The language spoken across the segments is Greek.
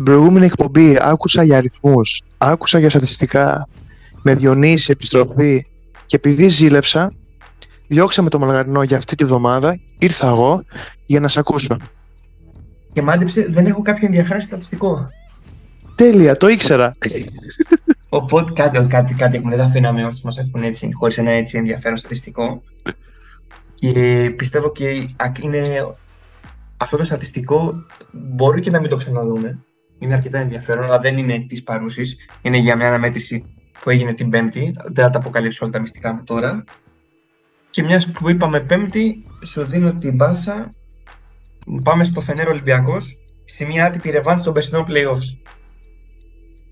στην προηγούμενη εκπομπή άκουσα για αριθμούς, άκουσα για στατιστικά, με Διονύση επιστροφή και επειδή ζήλεψα, διώξαμε το μαλγαρινό για αυτή τη βδομάδα, ήρθα εγώ για να σε ακούσω. Και μάντεψε, δεν έχω κάποιο ενδιαφέρον στατιστικό. Τέλεια, το ήξερα. Οπότε κάτι, κάτι, κάτι έχουμε, δεν θα αφήναμε όσους μας έχουν έτσι, χωρίς ένα έτσι ενδιαφέρον στατιστικό. Και πιστεύω και είναι αυτό το στατιστικό μπορεί και να μην το ξαναδούμε. Είναι αρκετά ενδιαφέρον, αλλά δεν είναι της παρούσης. Είναι για μια αναμέτρηση που έγινε την Πέμπτη. Δεν θα τα αποκαλύψω όλα τα μυστικά μου τώρα. Και μιας που είπαμε Πέμπτη, σου δίνω την μπάσα. Πάμε στο Φενέρο Ολυμπιακός σε μια άτυπη ρευάνση των περσινών playoffs.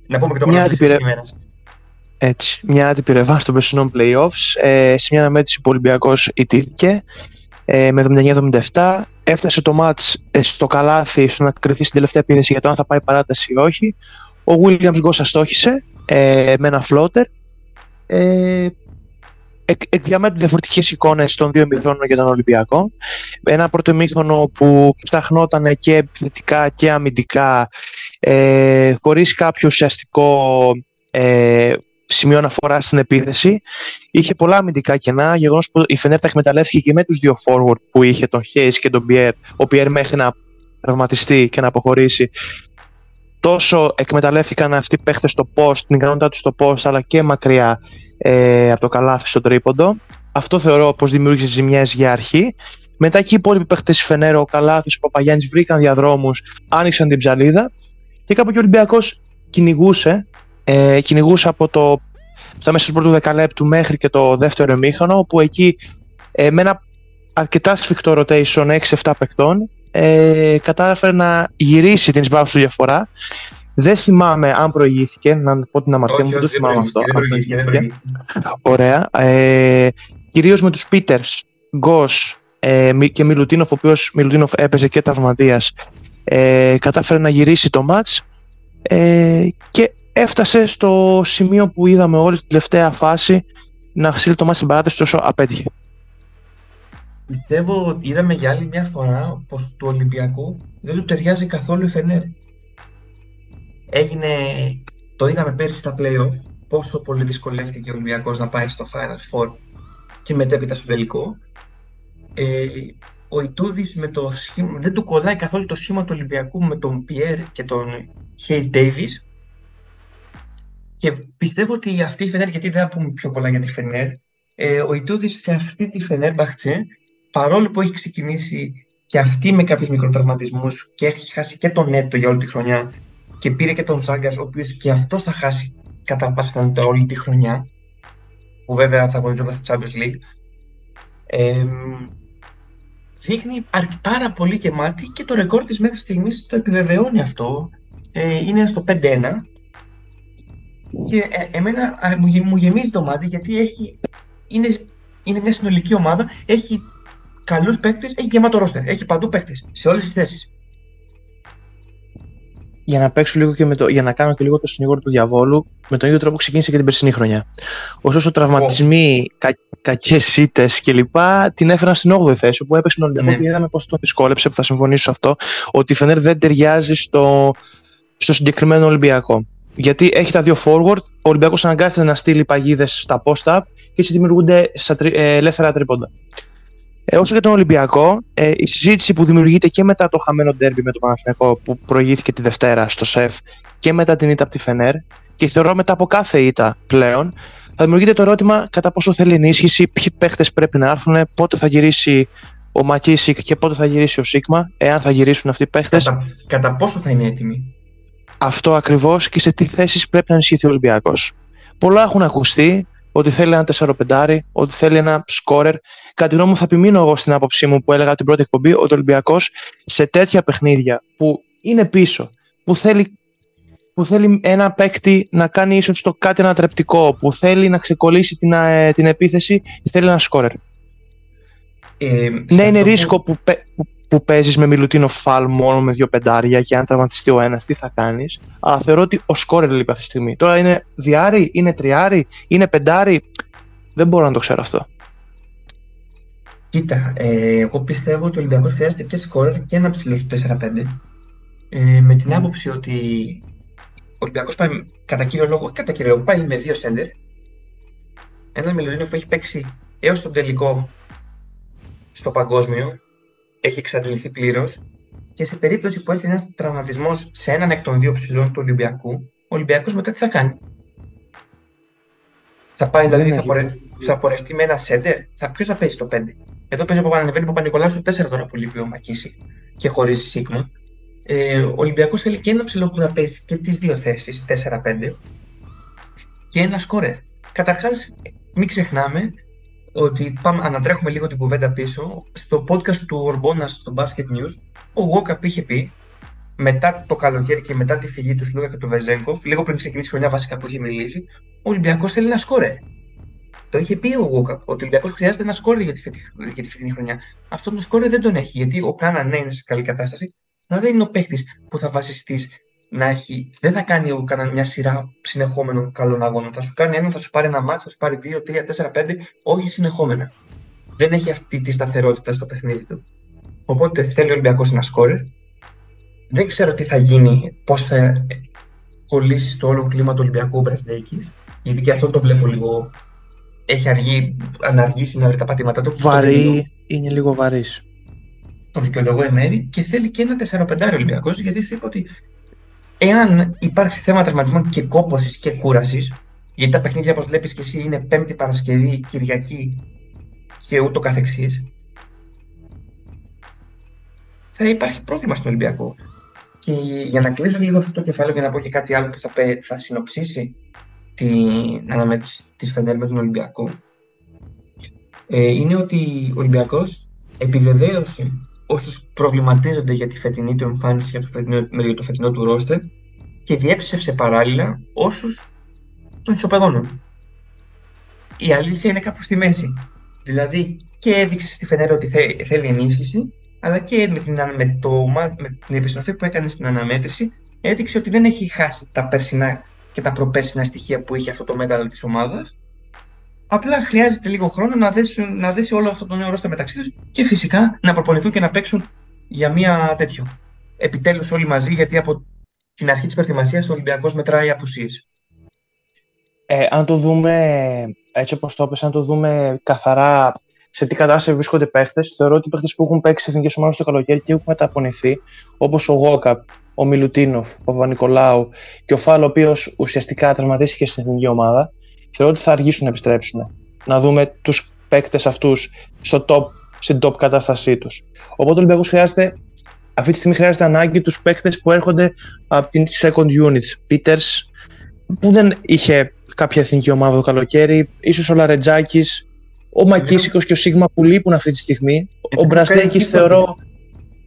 Να πούμε και το μια άτυπη, Έτσι, μια άτυπη ρευάνση των περσινών playoffs. Ε, σε μια αναμέτρηση που ο Ολυμπιακός ιτήθηκε ε, με 79-77. Έφτασε το μάτς ε, στο καλάθι στο να κρυθεί στην τελευταία επίθεση για το αν θα πάει παράταση ή όχι. Ο Williams Γκόσα στόχισε ε, με ένα φλότερ. Ε, εκ, εκ διαμέτρου διαφορετικές εικόνες των δύο ημιχρόνων για τον Ολυμπιακό. Ένα πρώτο ημίχρονο που ψαχνόταν και επιθετικά και αμυντικά, ε, χωρίς κάποιο ουσιαστικό ε, σημείο αναφορά στην επίθεση. Είχε πολλά αμυντικά κενά. Γεγονός που η Φενέρ τα εκμεταλλεύτηκε και με τους δύο forward που είχε, τον Hayes και τον Pierre. Ο Pierre μέχρι να τραυματιστεί και να αποχωρήσει. Τόσο εκμεταλλεύτηκαν αυτοί οι παίχτες στο post, την ικανότητά τους στο post, αλλά και μακριά ε, από το καλάθι στο τρίποντο. Αυτό θεωρώ πως δημιούργησε ζημιές για αρχή. Μετά και οι υπόλοιποι παίχτες τη Φενέρο, ο Καλάθι, ο Παπαγιάννης βρήκαν διαδρόμους, άνοιξαν την ψαλίδα και κάπου και ο Ολυμπιακός κυνηγούσε ε, κυνηγούσε από το στα μέσα του πρώτου δεκαλέπτου μέχρι και το δεύτερο εμίχανο, όπου εκεί ε, με ένα αρκετά σφιχτό rotation 6-7 παικτών ε, κατάφερε να γυρίσει την εισβάθμιση του διαφορά. Δεν θυμάμαι αν προηγήθηκε, να πω την αμαρτία μου, δεν το θυμάμαι αυτό. Δεν προηγήθηκε. Ωραία. Ε, Κυρίως με τους Πίτερς, Γκος ε, και Μιλουτίνοφ, ο οποίος Μιλουτίνοφ έπαιζε και τραυματίας, ε, κατάφερε να γυρίσει το match ε, και έφτασε στο σημείο που είδαμε όλη την τελευταία φάση να στείλει το μάτι στην παράταση τόσο απέτυχε. Πιστεύω ότι είδαμε για άλλη μια φορά πως του Ολυμπιακού δεν του ταιριάζει καθόλου η Φενέρ. Έγινε, το είδαμε πέρσι στα play πόσο πολύ δυσκολεύτηκε ο Ολυμπιακός να πάει στο Final Four και μετέπειτα στο τελικό. Ε, ο Ιτούδης με το σχήμα, δεν του κολλάει καθόλου το σχήμα του Ολυμπιακού με τον Πιέρ και τον Hayes Davis και πιστεύω ότι αυτή η Φενέρ, γιατί δεν θα πούμε πιο πολλά για τη Φενέρ, ε, ο Ιτούδης σε αυτή τη Φενέρ Μπαχτσέ, παρόλο που έχει ξεκινήσει και αυτή με κάποιους μικροτραυματισμούς και έχει χάσει και τον Νέτο για όλη τη χρονιά και πήρε και τον Ζάγκας, ο οποίος και αυτός θα χάσει κατά πάσα πιθανότητα όλη τη χρονιά, που βέβαια θα αγωνιζόταν στο Champions League, ε, δείχνει πάρα πολύ γεμάτη και το ρεκόρ της μέχρι στιγμής το επιβεβαιώνει αυτό. Ε, είναι στο 5-1 και ε, εμένα μου, μου γεμίζει το μάτι γιατί έχει, είναι, είναι μια συνολική ομάδα, έχει καλούς παίκτες, έχει γεμάτο ρόστερ, έχει παντού παίκτες σε όλες τις θέσεις. Για να παίξω λίγο και με το, για να κάνω και λίγο το συνήγορο του διαβόλου, με τον ίδιο τρόπο ξεκίνησε και την περσινή χρονιά. Ωστόσο, τραυματισμοί, oh. κα, κακές ήττες κλπ. την έφεραν στην 8η θέση, όπου έπαιξε τον Ολυμπιακό ναι. και είδαμε πώς τον δυσκόλεψε, που θα συμφωνήσω σε αυτό, ότι η Φενέρ δεν ταιριάζει στο, στο συγκεκριμένο Ολυμπιακό γιατί έχει τα δύο forward, ο Ολυμπιακός αναγκάζεται να στείλει παγίδες στα post-up και έτσι δημιουργούνται στα τρι, ε, ελεύθερα τρίποντα. Ε, όσο για τον Ολυμπιακό, ε, η συζήτηση που δημιουργείται και μετά το χαμένο ντέρμπι με τον Παναθηναϊκό που προηγήθηκε τη Δευτέρα στο ΣΕΦ και μετά την ήττα από τη Φενέρ και θεωρώ μετά από κάθε ήττα πλέον, θα δημιουργείται το ερώτημα κατά πόσο θέλει ενίσχυση, ποιοι παίχτε πρέπει να έρθουν, πότε θα γυρίσει ο Μακίσικ και πότε θα γυρίσει ο Σίγμα, εάν θα γυρίσουν αυτοί οι παίχτε. Κατά, κατά πόσο θα είναι έτοιμοι; Αυτό ακριβώς και σε τι θέσεις πρέπει να ενισχυθεί ο Ολυμπιακός. Πολλά έχουν ακουστεί ότι θέλει ένα 4-5, ότι θέλει ένα σκόρερ. Κατά τη γνώμη μου, θα επιμείνω εγώ στην άποψή μου που έλεγα την πρώτη εκπομπή ότι ο Ολυμπιακός σε τέτοια παιχνίδια που είναι πίσω, που θέλει, που θέλει ένα παίκτη να κάνει ίσως το κάτι ανατρεπτικό, που θέλει να ξεκολλήσει την, ε, την επίθεση, θέλει ένα σκόρερ. Ε, ναι, είναι ρίσκο που, που, που παίζεις με Μιλουτίνο Φαλ μόνο με δύο πεντάρια και αν τραυματιστεί ο ένας, τι θα κάνεις. Αλλά θεωρώ ότι ο σκόρερ λείπει αυτή τη στιγμή. Τώρα είναι διάρη, είναι τριάρι, είναι πεντάρι. Δεν μπορώ να το ξέρω αυτό. Κοίτα, ε, εγώ πιστεύω ότι ο Ολυμπιακός χρειάζεται και σκόρερ και ένα ψηλό 4-5. ε, με την άποψη ότι ο Ολυμπιακός πάει κατά κύριο λόγο, κατά κύριο λόγο πάει με δύο σέντερ. Ένα Μιλουτίνοφ που έχει παίξει έως τον τελικό στο παγκόσμιο, έχει εξαντληθεί πλήρως και σε περίπτωση που έρθει ένας τραυματισμός σε έναν εκ των δύο ψηλών του Ολυμπιακού, ο Ολυμπιακός μετά τι θα κάνει; Θα πάει, δηλαδή, θα, πορε... θα πορευτεί με ένα σέντερ; Θα... Ποιος θα παίζει το 5. Εδώ παίζει ο Παπανανεβαίνει Παπα-Νικολάου στο 4 τώρα που λείπει ο Μακίση και χωρίς Σίγμα. Ε, ο Ολυμπιακός θέλει και ένα ψηλό που να παίζει και τις δύο θέσεις, 4-5, και ένα σκόρερ. Καταρχάς, μην ξεχνάμε ότι πάμε, ανατρέχουμε λίγο την κουβέντα πίσω. Στο podcast του Ορμπόνα στο Basket News, ο Γόκαπ είχε πει μετά το καλοκαίρι και μετά τη φυγή του Σλούκα και του Βεζέγκοφ, λίγο πριν ξεκινήσει η χρονιά βασικά που είχε μιλήσει, ο Ολυμπιακός θέλει ένα σκόρε. Το είχε πει ο Γόκαπ ότι ο Ολυμπιακός χρειάζεται ένα σκόρε για τη, για τη φετινή χρονιά. Αυτό το σκόρε δεν τον έχει, γιατί ο Κάνα ναι είναι σε καλή κατάσταση, αλλά δεν είναι ο παίχτη που θα βασιστείς να έχει. Δεν θα κάνει ο Κάνα μια σειρά συνεχόμενων καλών αγώνων. Θα σου κάνει ένα, θα σου πάρει ένα μάτσο, θα σου πάρει δύο, τρία, τέσσερα, πέντε, όχι συνεχόμενα. Δεν έχει αυτή τη σταθερότητα στο παιχνίδι του. Οπότε θέλει ο Ολυμπιακός ένα σκόρε. Δεν ξέρω τι θα γίνει, πώς θα κολλήσει το όλο κλίμα του Ολυμπιακού Μπρεσδέκη. Γιατί και αυτό το βλέπω λίγο. Έχει αργεί, αναργήσει να βρει τα πατήματά του. Βαρύ, είναι λίγο βαρύς. Το δικαιολογώ εν μέρη και θέλει και ένα 4-5 Ολυμπιακός γιατί σου είπα ότι εάν υπάρξει θέμα τραυματισμών και κόπωσης και κούρασης, γιατί τα παιχνίδια όπως βλέπεις και εσύ είναι Πέμπτη Παρασκευή, Κυριακή και ούτω καθεξής, θα υπάρχει πρόβλημα στον Ολυμπιακό. Και για να κλείσω λίγο αυτό το κεφάλαιο και να πω και κάτι άλλο που θα, θα συνοψίσει την αναμέτρηση της Φενέρ με τον Ολυμπιακό, ε, είναι ότι ο Ολυμπιακός επιβεβαίωσε όσους προβληματίζονται για τη φετινή του εμφάνιση, για το φετινό, για το φετινό του ρόστερ και διέψευσε παράλληλα όσους των ισοπεδώνουν. Η αλήθεια είναι κάπου στη μέση. Δηλαδή και έδειξε στη Φενέρα ότι θέλει ενίσχυση αλλά και με την, με, το, με την επιστροφή που έκανε στην αναμέτρηση έδειξε ότι δεν έχει χάσει τα περσινά και τα προπέρσινα στοιχεία που είχε αυτό το μέταλλο της ομάδας Απλά χρειάζεται λίγο χρόνο να δέσει, να δέσει όλο αυτό το νέο ρόστα μεταξύ τους και φυσικά να προπονηθούν και να παίξουν για μία τέτοιο. Επιτέλους όλοι μαζί, γιατί από την αρχή της προετοιμασίας ο Ολυμπιακός μετράει απουσίες. Ε, αν το δούμε έτσι όπως το έπεσε, αν το δούμε καθαρά σε τι κατάσταση βρίσκονται παίχτες, θεωρώ ότι οι παίχτες που έχουν παίξει σε εθνικές ομάδες το καλοκαίρι και έχουν μεταπονηθεί, όπως ο Γόκαπ, ο Μιλουτίνοφ, ο Παπα-Νικολάου και ο Φάλ, ο οποίος ουσιαστικά τραυματίστηκε στην εθνική ομάδα, θεωρώ ότι θα αργήσουν να επιστρέψουν. Να δούμε τους παίκτες αυτούς στο top, στην top κατάστασή τους. Οπότε ο Ολυμπιακός χρειάζεται, αυτή τη στιγμή χρειάζεται ανάγκη τους παίκτες που έρχονται από την second unit. Peters, που δεν είχε κάποια εθνική ομάδα το καλοκαίρι, ίσως ο Λαρετζάκης, ο Μακίσικος και ο Σίγμα που λείπουν αυτή τη στιγμή. ο Μπραστέκης θεωρώ.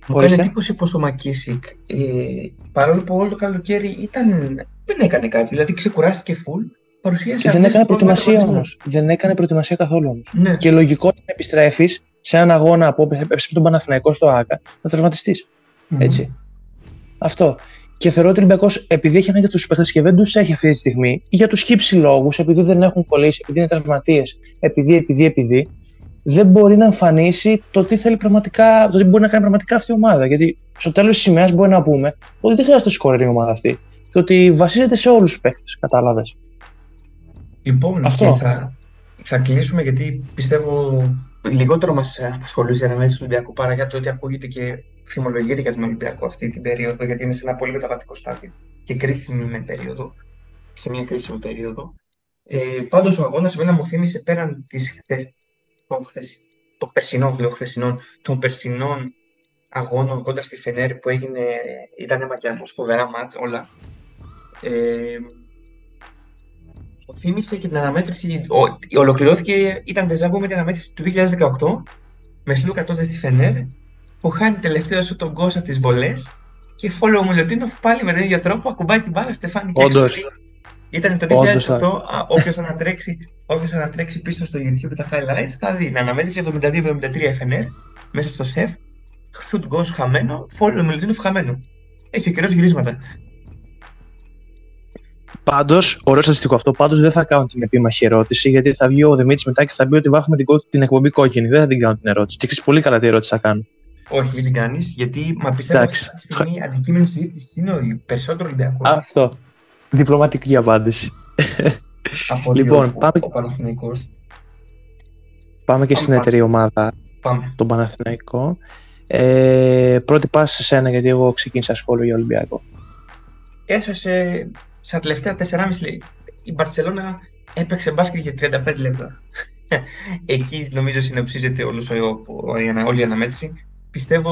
Μου κάνει εντύπωση πως ο Μακίσικ, ε, παρόλο που όλο το καλοκαίρι ήταν, δεν έκανε κάτι, δηλαδή ξεκουράστηκε full παρουσίασε. δεν έκανε προετοιμασία όμως. Δεν έκανε προετοιμασία καθόλου όμως. Ναι. Και λογικό να επιστρέφεις σε έναν αγώνα που έπεσε τον Παναθηναϊκό στο ΑΚΑ να τραυματιστεί. Mm-hmm. Έτσι. Αυτό. Και θεωρώ ότι ο Ολυμπιακός, επειδή έχει ανάγκη αυτού τους παίχτες και δεν τους έχει αυτή τη στιγμή, για τους χύψη λόγους, επειδή δεν έχουν κολλήσει, επειδή είναι τραυματίες, επειδή, επειδή, επειδή, δεν μπορεί να εμφανίσει το τι θέλει πραγματικά, το τι μπορεί να κάνει πραγματικά αυτή η ομάδα. Γιατί στο τέλος της ημέρα μπορεί να πούμε ότι δεν χρειάζεται σκόρερ η ομάδα αυτή. Και ότι βασίζεται σε όλους τους παίχτες. Κατάλαβες. Λοιπόν, Αυτό. θα, θα κλείσουμε γιατί πιστεύω λιγότερο μας απασχολούσε η αναμέτρηση του Ολυμπιακού παρά για το ότι ακούγεται και θυμολογείται για τον Ολυμπιακό αυτή την περίοδο, γιατί είναι σε ένα πολύ μεταβατικό στάδιο και κρίσιμη με περίοδο, σε μια κρίσιμη περίοδο. Ε, Πάντως ο αγώνας εμένα μου θύμισε πέραν της, των, το περσινών, λέω χθεσινών, των περσινών αγώνων κόντρα στη Φενέρ που έγινε, ήταν μακιά φοβερά μάτς όλα. Ε, θύμισε και την αναμέτρηση. Ο, ολοκληρώθηκε, ήταν τεζαβού με την αναμέτρηση του 2018 με Σλούκα τότε στη Φενέρ που χάνει τελευταίο σου τον Κώστα από τις βολές και φόλο μου Λιωτίνοφ πάλι με τον ίδιο τρόπο ακουμπάει την μπάλα Στεφάνη Όντως. Ήταν το 2008, όποιος ανατρέξει, όποιος ανατρέξει πίσω στο YouTube τα highlights θα δει. Να αναμέτρηση 72-73 FNR μέσα στο σεφ. Shoot goes χαμένο, φόλο μου χαμένο. Έχει ο καιρός γυρίσματα. Πάντως, ωραίο στατιστικό αυτό. Πάντως δεν θα κάνω την επίμαχη ερώτηση, γιατί θα βγει ο Δημήτρης μετά και θα πει ότι βάφουμε την, την εκπομπή κόκκινη. Δεν θα την κάνω την ερώτηση. Και ξέρεις πολύ καλά τι ερώτηση θα κάνω. Όχι, μην την κάνεις, γιατί μα πιστεύω ότι αυτή τη στιγμή αντικείμενο συζήτησης είναι ο περισσότερο Ολυμπιακός. Αυτό. Διπλωματική απάντηση. Από λοιπόν, πάμε... ο Παναθηναϊκός. Πάμε και πάμε στην εταιρεία ομάδα. Πάμε. Τον Παναθηναϊκό. Ε, πρώτη πάση σε σένα, γιατί εγώ ξεκίνησα σχόλιο για Ολυμπιακό. Έσωσε στα τελευταία 4,5 λέει. Η Μπαρσελόνα έπαιξε μπάσκετ για 35 λεπτά. Εκεί νομίζω συνοψίζεται όλος ο, ο, όλη η αναμέτρηση. Πιστεύω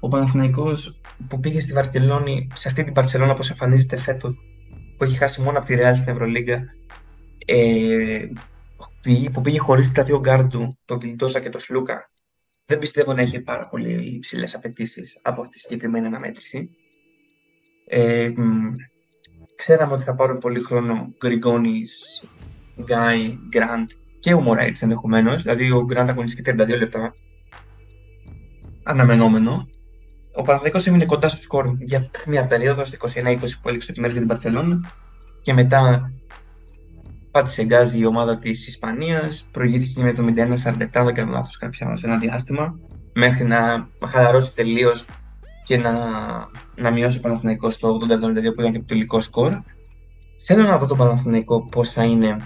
ο Παναθηναϊκός που πήγε στη Βαρκελόνη, σε αυτή την Μπαρσελόνα που εμφανίζεται φέτος, που έχει χάσει μόνο από τη Real στην Ευρωλίγκα, ε, που πήγε χωρίς τα δύο γκαρντ του, τον Βιλντόσα και τον Σλούκα, δεν πιστεύω να έχει πάρα πολύ υψηλές απαιτήσεις από αυτή τη συγκεκριμένη αναμέτρηση. Ε, ξέραμε ότι θα πάρουν πολύ χρόνο Γκριγκόνη, Γκάι, Γκραντ και ο Μωράιτ ενδεχομένως. Δηλαδή ο Γκραντ αγωνίστηκε 32 λεπτά. Αναμενόμενο. Ο Παναδικό έμεινε κοντά στο σκορ για μια περίοδο, στο 21-20 που έλειξε το επιμέρους για την Παρσελόνα. Και μετά πάτησε γκάζι η ομάδα της Ισπανίας. Προηγήθηκε με το 01-47, δεν κάνω λάθος κάποια σε ένα διάστημα. Μέχρι να χαλαρώσει τελείως και να, να μειώσει ο Παναθηναϊκός στο 80-72 που ήταν και το τελικό σκορ. Θέλω να δω τον Παναθηναϊκό πώς θα είναι.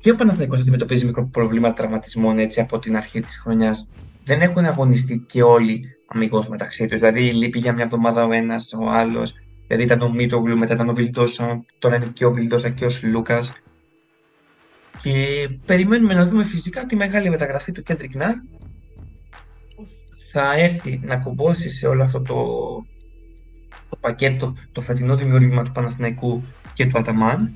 Και ο Παναθηναϊκός αντιμετωπίζει μικρό προβλήματα τραυματισμών έτσι από την αρχή της χρονιάς. Δεν έχουν αγωνιστεί και όλοι αμυγός μεταξύ τους. Δηλαδή, λείπει για μια εβδομάδα ο ένας, ο άλλος. Δηλαδή, ήταν ο Μίτογλου, μετά ήταν ο Βιλντόσα, τώρα είναι και ο Βιλντόσα και ο Λούκας. Και περιμένουμε να δούμε φυσικά τη μεγάλη μεταγραφή του Κέντρικ Νάρ θα έρθει να κομπώσει σε όλο αυτό το, το πακέτο, το φετινό δημιούργημα του Παναθηναϊκού και του Αταμάν.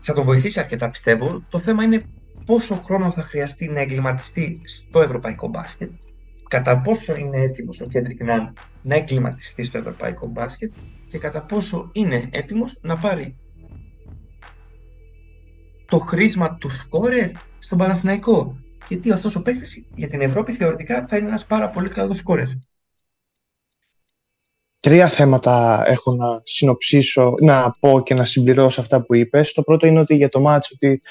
Θα το βοηθήσει αρκετά πιστεύω. Το θέμα είναι πόσο χρόνο θα χρειαστεί να εγκληματιστεί στο ευρωπαϊκό μπάσκετ, κατά πόσο είναι έτοιμος ο Κέντρικ Νάν να εγκληματιστεί στο ευρωπαϊκό μπάσκετ και κατά πόσο είναι έτοιμος να πάρει το χρήσμα του σκόρερ στον Παναθηναϊκό γιατί αυτός ο παίκτης για την Ευρώπη θεωρητικά θα είναι ένας πάρα πολύ καλός σκόρερ. Τρία θέματα έχω να συνοψίσω, να πω και να συμπληρώσω αυτά που είπες. Το πρώτο είναι ότι για το ματς ότι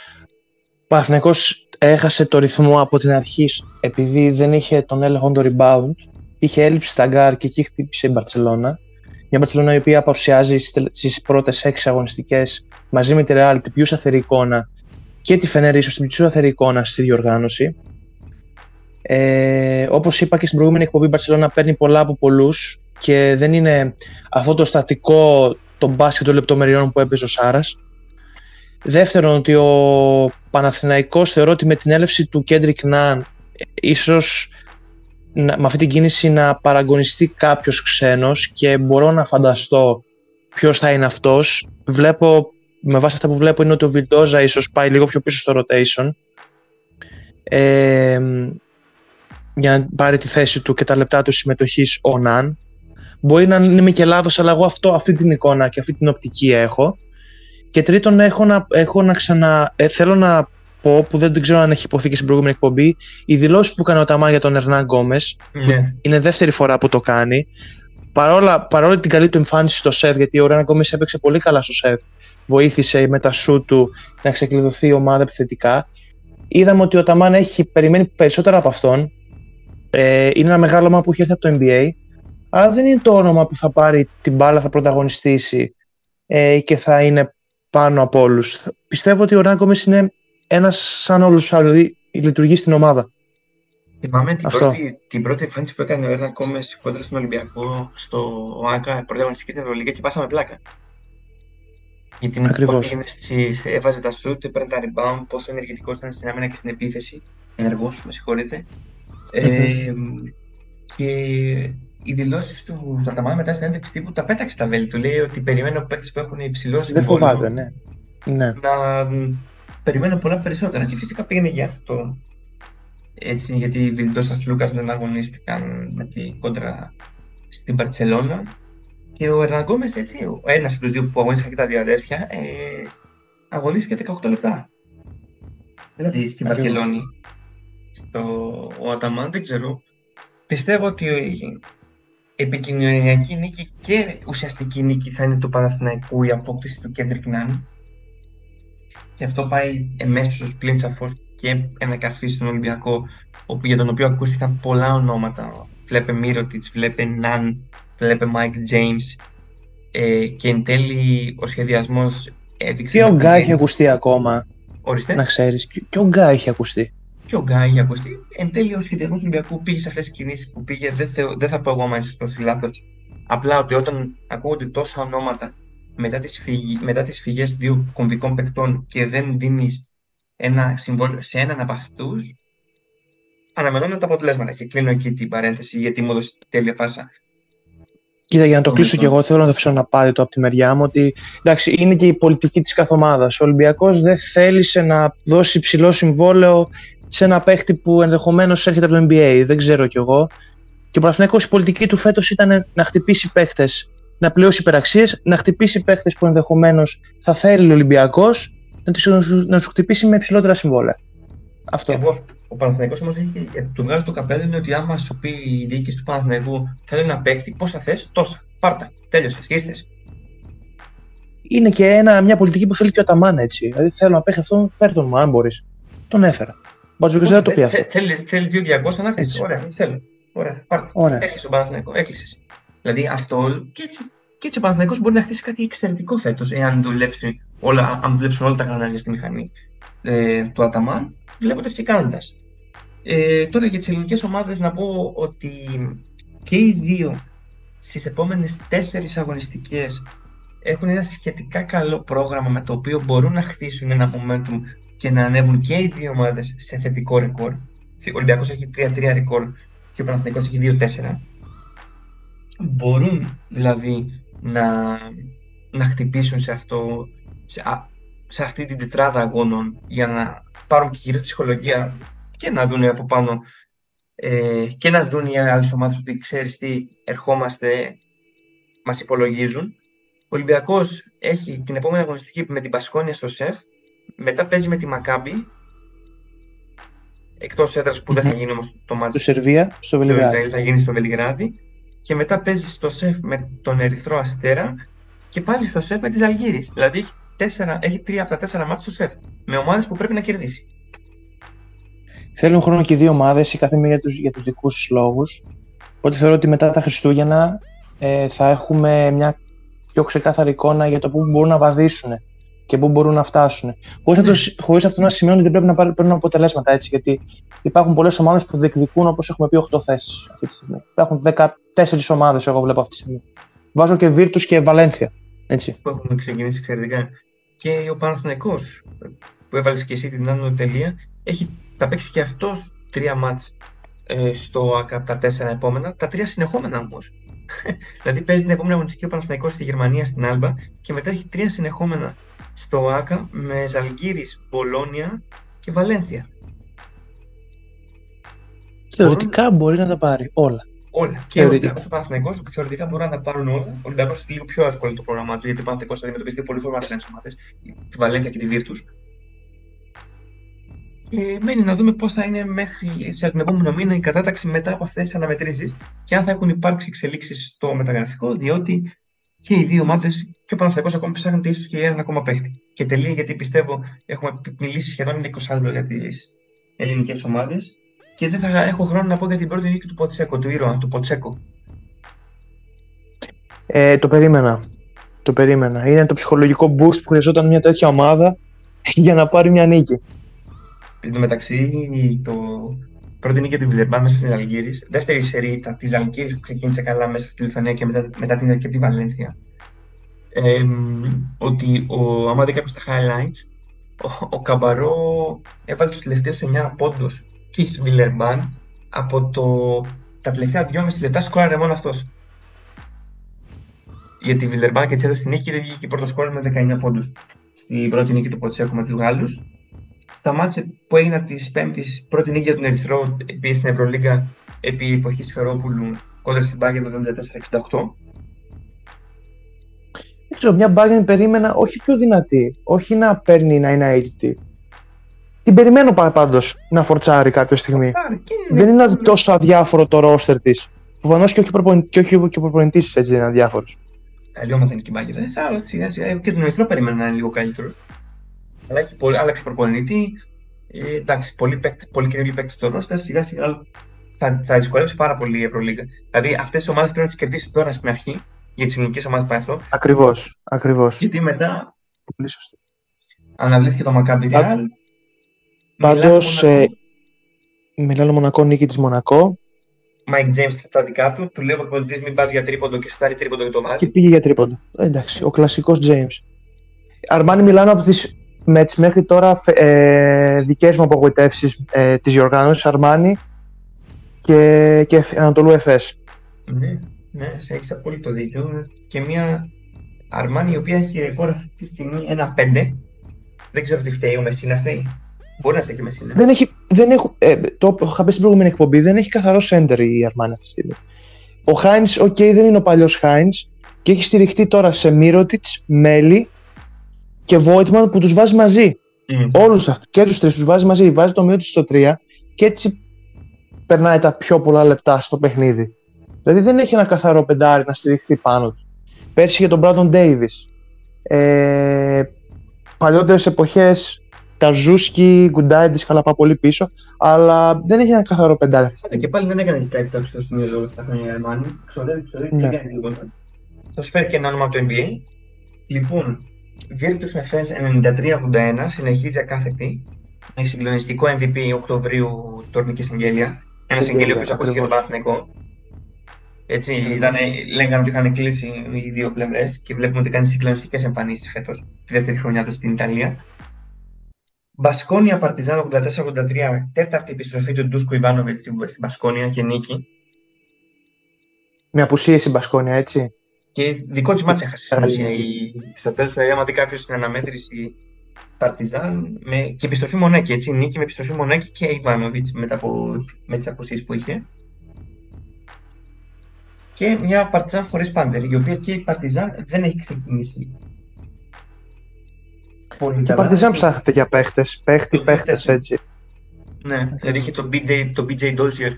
ο Παναθηναϊκός έχασε το ρυθμό από την αρχή επειδή δεν είχε τον έλεγχο των rebound. Είχε έλλειψη στα γκαρντ και εκεί χτύπησε η Μπαρτσελώνα. Μια Μπαρτσελώνα η οποία παρουσιάζει στις πρώτες έξι αγωνιστικές μαζί με τη Real την πιο σταθερή εικόνα και τη Φενέρ ίσως την πιο σταθερή εικόνα στη διοργάνωση. Ε, όπως είπα και στην προηγούμενη εκπομπή, η Μπαρσελόνα παίρνει πολλά από πολλούς και δεν είναι αυτό το στατικό το μπάσκετ των λεπτομεριών που έπαιζε ο Σάρας. Δεύτερον, ότι ο Παναθηναϊκός θεωρώ ότι με την έλευση του Κέντρικ Ναν ίσως με αυτή την κίνηση να παραγωνιστεί κάποιος ξένος και μπορώ να φανταστώ ποιος θα είναι αυτός. Βλέπω με βάση αυτά που βλέπω είναι ότι ο Βιλντόζα ίσως πάει λίγο πιο πίσω στο rotation ε, για να πάρει τη θέση του και τα λεπτά του συμμετοχής ο Ναν. Μπορεί να είμαι και λάθος, αλλά εγώ αυτό, αυτή την εικόνα και αυτή την οπτική έχω. Και τρίτον, έχω να, έχω να ξανα, ε, θέλω να πω, που δεν ξέρω αν έχει υποθεί και στην προηγούμενη εκπομπή, οι δηλώσεις που έκανε ο Ταμά για τον Ερνάν Γκόμες, ναι. είναι δεύτερη φορά που το κάνει. Παρόλα, παρόλα την καλή του εμφάνιση στο σεφ, γιατί ο Ερνάν Γκόμες έπαιξε πολύ καλά στο σεφ, βοήθησε με τα σου του να ξεκλειδωθεί η ομάδα επιθετικά. Είδαμε ότι ο Ταμάν έχει περιμένει περισσότερα από αυτόν. Ε, είναι ένα μεγάλο όνομα που έχει έρθει από το NBA, αλλά δεν είναι το όνομα που θα πάρει την μπάλα, θα πρωταγωνιστήσει ε, και θα είναι πάνω από όλους. Πιστεύω ότι ο Ράγκομε είναι ένας σαν όλους τους άλλους, δηλαδή λειτουργεί στην ομάδα. Θυμάμαι την πρώτη, την πρώτη εμφάνιση που έκανε ο Έρνα Κόμες κοντά στον Ολυμπιακό στο ΟΑΚΑ, πρωταγωνιστική στην Ευρωλίγα και πάθαμε πλάκα. Γιατί με Ακριβώς. Στις, έβαζε τα σουτ, έπαιρνε τα rebound, πόσο ενεργητικός ήταν στην άμυνα και στην επίθεση. Ενεργός, με συγχωρείτε. Ε, και οι δηλώσεις του Ταταμά μετά στην έντευξη τύπου τα πέταξε τα βέλη. Του λέει ότι περιμένω από παίκτες που έχουν υψηλός Δεν φοβάται, ναι. ναι. Να περιμένω πολλά περισσότερα. Και φυσικά πήγαινε για αυτό. Έτσι, γιατί οι Βιλντόσα Λούκας δεν αγωνίστηκαν με την κόντρα στην Παρσελώνα. Και ο Ερναγκόμε, έτσι, ο ένας από τους δύο που αγωνίστηκαν και τα δύο αδέρφια, ε, αγωνίστηκε 18 λεπτά. Δηλαδή στην Βαρκελόνη, στο ο Αταμάν, δεν ξέρω. Πιστεύω ότι η επικοινωνιακή νίκη και ουσιαστική νίκη θα είναι του Παναθηναϊκού η απόκτηση του Κέντρικ Νάν. Και αυτό πάει εμμέσως πλην σαφώς και ένα καρφί στον Ολυμπιακό, για τον οποίο ακούστηκαν πολλά ονόματα βλέπε Μίροτιτς, βλέπε Ναν, βλέπε Μάικ James ε, και εν τέλει ο σχεδιασμός έδειξε... Και ο Γκάι έχει ακουστεί ακόμα, Ορίστε. να ξέρεις. Και- Και ο Γκάι έχει ακουστεί. Και ο Γκάι έχει ακουστεί. Εν τέλει, ο σχεδιασμός του Ολυμπιακού πήγε σε αυτές τις κινήσεις που πήγε. Δεν, θεω- δεν θα πω εγώ άμα σωστό λάθος. Απλά ότι όταν ακούγονται τόσα ονόματα μετά τις, φυγι... μετά τις φυγές δύο κομβικών παιχτών και δεν δίνεις ένα συμβόλαιο σε έναν από αυτούς, αναμενόμενα τα αποτελέσματα. Και κλείνω εκεί την παρένθεση γιατί μου έδωσε τέλεια πάσα. Κοίτα, για να το Το κλείσω μισό. κι εγώ, θέλω να το αφήσω να πάρει το από τη μεριά μου ότι εντάξει, είναι και η πολιτική της κάθε ομάδα. Ο Ολυμπιακός δεν θέλησε να δώσει ψηλό συμβόλαιο σε ένα παίχτη που ενδεχομένως έρχεται από το NBA. Δεν ξέρω κι εγώ. Και ο Παναθηναϊκός η πολιτική του φέτος ήταν να χτυπήσει παίχτες, να πληρώσει υπεραξίες, να χτυπήσει παίχτες που ενδεχομένως θα θέλει ο Ολυμπιακός, να, τους- να τους χτυπήσει με υψηλότερα συμβόλαια. Αυτό. Εγώ, ο Παναθηναϊκός όμως έχει, ε, του βγάζει το καπέλο είναι ότι άμα σου πει η διοίκηση του Παναθηναϊκού θέλει ένα παίχτη, πόσα θες, τόσα. Πάρτα. Τέλειωσες. Ήρθες. Είναι και ένα, μια πολιτική που θέλει και ο Ταμάν έτσι. Δηλαδή θέλω να παίχει αυτόν, φέρ τον μου, αν μπορείς. Τον έφερα. Μπατζούκε δεν θα το πει αυτό. Θέλει θέλεις 2.200 να έρθεις. Έτσι. Ωραία, θέλω. Ωραία, πάρτε. Ωραία. Έρχεσαι στον Παναθηναϊκός, έκλεισες. Δηλαδή αυτό όλο και έτσι, και έτσι ο Παναθηναϊκός μπορεί να χτίσει κάτι εξαιρετικό φέτος, εάν δουλέψει όλα, αν δουλέψουν όλα τα γρανάζια στη μηχανή ε, του Αταμάν, βλέποντας και κάνοντας. Ε, τώρα για τις ελληνικές ομάδες να πω ότι και οι δύο στις επόμενες τέσσερις αγωνιστικές έχουν ένα σχετικά καλό πρόγραμμα με το οποίο μπορούν να χτίσουν ένα momentum και να ανέβουν και οι δύο ομάδες σε θετικό ρεκόρ. Ο Ολυμπιακός έχει 3-3 ρεκόρ και ο Παναθηναϊκός έχει 2-4. Μπορούν δηλαδή να, να χτυπήσουν σε, αυτό, σε, α- σε αυτή την τετράδα αγώνων για να πάρουν και γύρω ψυχολογία και να δουν από πάνω ε, και να δουν οι άλλες ομάδες ότι ξέρεις τι ερχόμαστε, μας υπολογίζουν. Ο Ολυμπιακός έχει την επόμενη αγωνιστική με την Πασκόνια στο ΣΕΦ, μετά παίζει με τη Μακάμπη, εκτός έδρας που δεν θα Μμμ. γίνει όμως το μάτς Στο Σερβία, στο στο Βελιγράδι. Ισραήλ, θα γίνει στο Βελιγράδι και μετά παίζει στο ΣΕΦ με τον Ερυθρό Αστέρα και πάλι στο ΣΕΦ με τη Ζαλγίρης. Δηλαδή έχει, τέσσερα, έχει τρία από τα τέσσερα μάτια στο ΣΕΦ με ομάδες που πρέπει να κερδίσει. Θέλουν χρόνο και οι δύο ομάδες, η κάθε μία για τους για τους δικούς του λόγους. Οπότε θεωρώ ότι μετά τα Χριστούγεννα ε, θα έχουμε μια πιο ξεκάθαρη εικόνα για το πού μπορούν να βαδίσουν και πού μπορούν να φτάσουν. Χωρίς Ναι. χωρίς αυτό να σημαίνει ότι δεν πρέπει να πάρουν παίρνουν αποτελέσματα έτσι. Γιατί υπάρχουν πολλές ομάδες που διεκδικούν, όπως έχουμε πει, 8 θέσεις αυτή τη στιγμή. Υπάρχουν 14 ομάδες, εγώ βλέπω αυτή τη στιγμή. Βάζω και Βίρτου και Βαλένθια. Έτσι. που έχουν ξεκινήσει εξαιρετικά. Και ο Παναθηναϊκός που έβαλες και εσύ την άνω τελεία έχει, θα παίξει και αυτός τρία μάτς ε, στο ΑΚΑ από τα τέσσερα επόμενα, τα τρία συνεχόμενα όμως. δηλαδή παίζει την επόμενη αγωνιστική ο Παναθηναϊκός στη Γερμανία στην Άλμπα και μετά έχει τρία συνεχόμενα στο ΑΚΑ με Ζαλγκύρης, Μπολόνια και Βαλένθια. Θεωρητικά μπορεί να τα πάρει όλα. Όλα. Και ο Θεωρητικά. Ολυμπιακός ο Παναθηναϊκός που θεωρητικά μπορεί να τα πάρουν όλα. Ο Ολυμπιακός είναι λίγο πιο εύκολο το πρόγραμμά του γιατί ο Παναθηναϊκός θα αντιμετωπίσει δύο πολύ φορμαρισμένες ομάδες, τη Βαλένθια και τη Βίρτους. Και μένει να δούμε πώς θα είναι μέχρι σε τον επόμενο μήνα η κατάταξη μετά από αυτές τις αναμετρήσεις και αν θα έχουν υπάρξει εξελίξεις στο μεταγραφικό, διότι και οι δύο ομάδες και ο Παναθηναϊκός ακόμα ψάχνεται ίσως και για έναν ακόμα παίχτη. Και τελεία γιατί πιστεύω έχουμε μιλήσει σχεδόν ένα 20 λεπτό για τις ελληνικές ομάδες και δεν θα έχω χρόνο να πω για την πρώτη νίκη του Ποτσέκο, του ήρωα, του Ποτσέκο. Ε, το περίμενα. Το περίμενα. Είναι το ψυχολογικό boost που χρειαζόταν μια τέτοια ομάδα για να πάρει μια νίκη. Εν τω μεταξύ, το πρώτη νίκη του Βιλερμπάν μέσα στην Αλγύρης, δεύτερη σερή ήταν της Αλγύρης που ξεκίνησε καλά μέσα στη Λιθουανία και μετά, μετά την και τη Βαλένθια. Ε, ότι ο, άμα δει κάποιος τα highlights, ο, ο Καμπαρό έβαλε τους τελευταίους 9 πόντους της Βιλερμπάν από το, τα τελευταία 2,5 λεπτά σκόραρε μόνος αυτός. Για τη Βιλερμπάν και έτσι έδωσε τη νίκη δεν βγήκε πρώτος σκόρ με 19 πόντους στην πρώτη νίκη του Ποτσέκου με τους Γάλλους σταμάτησε που έγινε τη Πέμπτης πρώτη νίκη για τον Ερυθρό επίσης στην Ευρωλίγκα επί εποχής Φερόπουλου κόντρα στην Μπάγκερ 74-68. Δεν ξέρω, μια Bayern περίμενα όχι πιο δυνατή. Όχι να παίρνει να είναι αίτητη. Την περιμένω πάντως να φορτσάρει κάποια στιγμή. Δεν είναι τόσο αδιάφορο το ρόστερ της. Προφανώς και όχι, προπονη... και, όχι και ο προπονητής έτσι δεν είναι αδιάφορος. Αλλιώματα είναι και η Μπάγκερ. Δεν θα σιγά σιγά. Και τον Ερυθρό περίμενα να είναι λίγο καλύτερος. Αλλά έχει πολύ, άλλαξε προπονητή. Ε, εντάξει, πολύ, παίκτη, πολύ καινούργιοι παίκτες στο ρόστερ. Σιγά σιγά θα, θα δυσκολεύσει πάρα πολύ η Ευρωλίγα. Δηλαδή αυτές τι ομάδες πρέπει να τις κερδίσει τώρα στην αρχή για τις ελληνικές ομάδες πάει αυτό. Ακριβώς. Ακριβώς. Γιατί μετά Πολύ σωστό. αναβλήθηκε το Μακάμπι Πα- Real. Πάντως, ε, Μιλάνο Μονακό, νίκη της Μονακό Mike James στα δικά του. Του λέει ο προπονητή μην πας για τρίποντο και σουτάρει τρίποντο και το και βάζει. πήγε για τρίποντα. Ε, εντάξει, ο κλασικός James. Αρμάνι Μιλάνο από τις με τις μέχρι τώρα φε- ε, δικές μου απογοητεύσεις ε, της διοργάνωσης Αρμάνι και, και Εφ- Ανατολού Εφές. Ναι, ναι, σε έχεις απόλυτο δίκιο. Και μια Αρμάνι η οποία έχει ρεκόρ αυτή τη στιγμή ένα 5. Δεν ξέρω τι φταίει, ο Μεσίνα φταίει. Μπορεί να φταίει και ο Μεσίνα. Δεν έχει, δεν έχω, ε, το είχα πει στην προηγούμενη εκπομπή, δεν έχει καθαρό σέντερ η Αρμάνι αυτή τη στιγμή. Ο Χάινς, οκ, δεν είναι ο παλιός Χάινς και έχει στηριχτεί τώρα σε Μίροτιτς, Μέλι και Φόιγκτμαν που τους βάζει μαζί. Μμ. Όλους αυτούς και τους τρεις τους βάζει μαζί. Βάζει το Μίροτιτς στο 3 και έτσι περνάει τα πιο πολλά λεπτά στο παιχνίδι. Δηλαδή δεν έχει ένα καθαρό πεντάρι να στηριχθεί πάνω του. Πέρσι για τον Μπράντον Ντέιβις. Ε, παλιότερες εποχές Ταρζέφσκι, Γκουντάιτις, καλά πάω πολύ πίσω, αλλά δεν έχει ένα καθαρό πεντάρι αυτή τη Ε, στιγμή. Και πάλι δεν έκανε κάτι τάξη στο σημείο λόγω στα χρόνια η Αρμάνι. Ξοδεύει, ξοδεύει Ναι. και κάνει τίποτα. Θα σου φέρει και ένα όνομα από το NBA. Λοιπόν, Virtus FS 93-81 συνεχίζει ακάθεκτη. Έχει συγκλονιστικό MVP Οκτωβρίου τορνική εγγέλια. Ένας Εγγέλια, εγγέλιο που από και τον ακριβώς. Παναθηναϊκό. Έτσι, ήταν, λέγανε ότι είχαν κλείσει οι δύο πλευρές και βλέπουμε ότι κάνει συγκλονιστικές εμφανίσεις φέτος, τη δεύτερη χρονιά τους στην Ιταλία. Μπασκόνια Παρτιζάν 84-83, τέταρτη επιστροφή του Ντούσκου Ιβάνοβιτς στην στην Μπασκόνια και νίκη. Με απουσίες η Μπασκόνια, έτσι; Και δικό της μάτσα έχασε στην Καλή. ουσία. η- Στο τέλος, δηλαδή, άμα δει κάποιος την αναμέτρηση Παρτιζάν με... και επιστροφή Μονέκη, έτσι. Νίκη με επιστροφή Μονέκη και Ιβάνοβιτ μετά από... με τις απουσίε που είχε. Και μια Παρτιζάν χωρίς πάντερ, η οποία και η Παρτιζάν δεν έχει ξεκινήσει. Πολύ Και καλά. Παρτιζάν ψάχνεται για παίχτες, παίχτη, Το παίχτες, τέσσερα. έτσι. Ναι, δηλαδή είχε τον BJ, τον BJ Dozier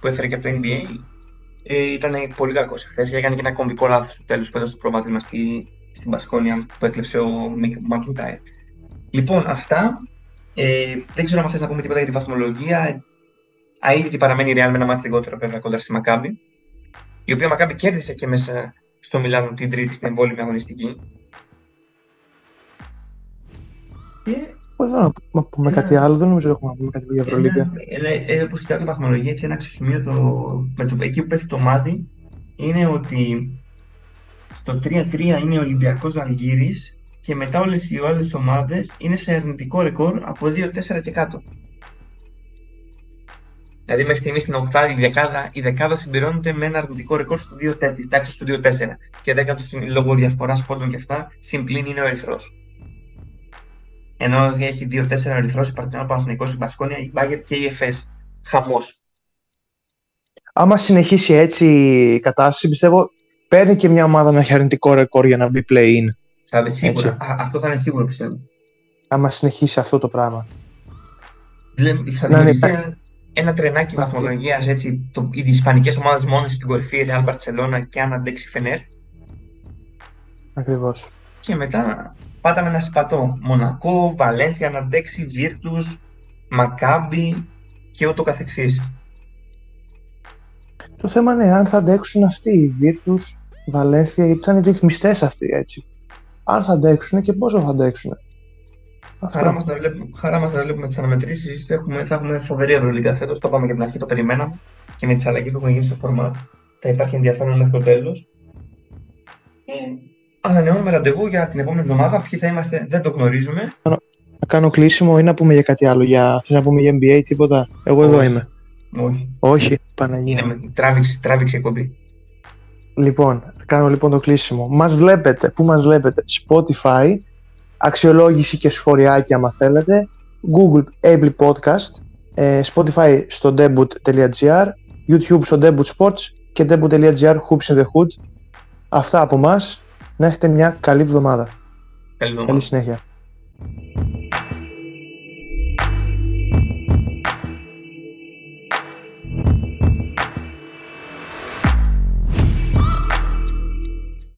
που έφερε και από το NBA. Ε, ήταν πολύ κακός χθε και έκανε και ένα κομβικό λάθος στο τέλος που έδωσε το προβάδισμα στη, στην Μπασκόνια που έκλεψε ο Μακιντάιρ. Λοιπόν, αυτά. Ε, δεν ξέρω αν θες να πούμε τίποτα για τη βαθμολογία. Αίδητη παραμένει η Real με ένα μάτι λιγότερο βέβαια κοντά στη Μακάμπη. Η οποία Μακάμπη κέρδισε και μέσα στο Μιλάνο την Τρίτη στην εμβόλυμη αγωνιστική. Και Εδώ να πού- να πούμε Ένα- κάτι άλλο, δεν νομίζω έχουμε να πούμε κάτι για Ευρωλίγκα. ένα, ε, όπως κοιτάω τη βαθμολογία, έτσι ένα αξιοσημείωτο με το εκεί που πέφτει το μάτι είναι ότι στο 3-3 είναι ο Ολυμπιακός Αλγύρης και μετά όλες οι άλλες ομάδες είναι σε αρνητικό ρεκόρ από 2-4 και κάτω. Δηλαδή μέχρι στιγμής στην οκτάδα η δεκάδα, η δεκάδα συμπληρώνεται με ένα αρνητικό ρεκόρ στο 2, της τάξης του 2-4 και δέκατος συν- λόγω διαφοράς πόντων και αυτά συμπλήν είναι ο Ερυθρός. Ενώ έχει 2-4 ο Ερυθρός, η Παρτινό Παναθηναϊκός, η Μπασκόνια, η Μπάγκερ και η ΕΦΕΣ. Χαμός. Άμα συνεχίσει έτσι η κατάσταση, πιστεύω παίρνει και μια ομάδα να έχει αρνητικό ρεκόρ για να μπει play-in. Θα είναι σίγουρα. Έτσι. Α, αυτό θα είναι σίγουρο πιστεύω. Άμα συνεχίσει αυτό το πράγμα. Δηλαδή, θα Να είναι δημιουργηθεί ένα, ένα τρενάκι Αυτό. βαθμολογίας έτσι. Το, οι ισπανικές ομάδες μόνο στην κορυφή, η Real Barcelona και αν αντέξει η Φενέρ. Ακριβώς. Και μετά πάταμε ένα σπατό. Μονακό, Βαλένθια να αντέξει, Virtus, Μακάμπι και ούτω καθεξής. Το θέμα είναι αν θα αντέξουν αυτοί οι Virtus, Βαλένθια, γιατί θα είναι ρυθμιστές αυτοί, έτσι. Αν θα αντέξουν και πόσο θα αντέξουν. Χαρά Αυτό. μας να βλέπουμε, χαρά μας να βλέπουμε τις αναμετρήσεις. Έχουμε, θα έχουμε φοβερή Ευρωλίγκα φέτος. Το είπαμε και από την αρχή, το περιμέναμε. Και με τις αλλαγές που έχουν γίνει στο format θα υπάρχει ενδιαφέρον μέχρι το τέλος. Και ανανεώνουμε ραντεβού για την επόμενη εβδομάδα. Ποιοι θα είμαστε δεν το γνωρίζουμε. Να κάνω κλείσιμο ή να πούμε για κάτι άλλο. Για... Θες να πούμε για NBA τίποτα; Εγώ εδώ Όχι. είμαι. Όχι. Όχι, Παναγία. Είναι με, τράβηξε, τράβηξε η εκπομπή. Λοιπόν, θα κάνω λοιπόν το κλείσιμο. Μας βλέπετε, πού μας βλέπετε, Spotify, αξιολόγηση και σχολιάκια άμα θέλετε, Google Able Podcast, ε, Spotify στο debut.gr, YouTube στο Debut Sports και debut.gr Hoops in the Hood. Αυτά από μας. Να έχετε μια καλή εβδομάδα. Καλή εβδομάδα. Καλή συνέχεια.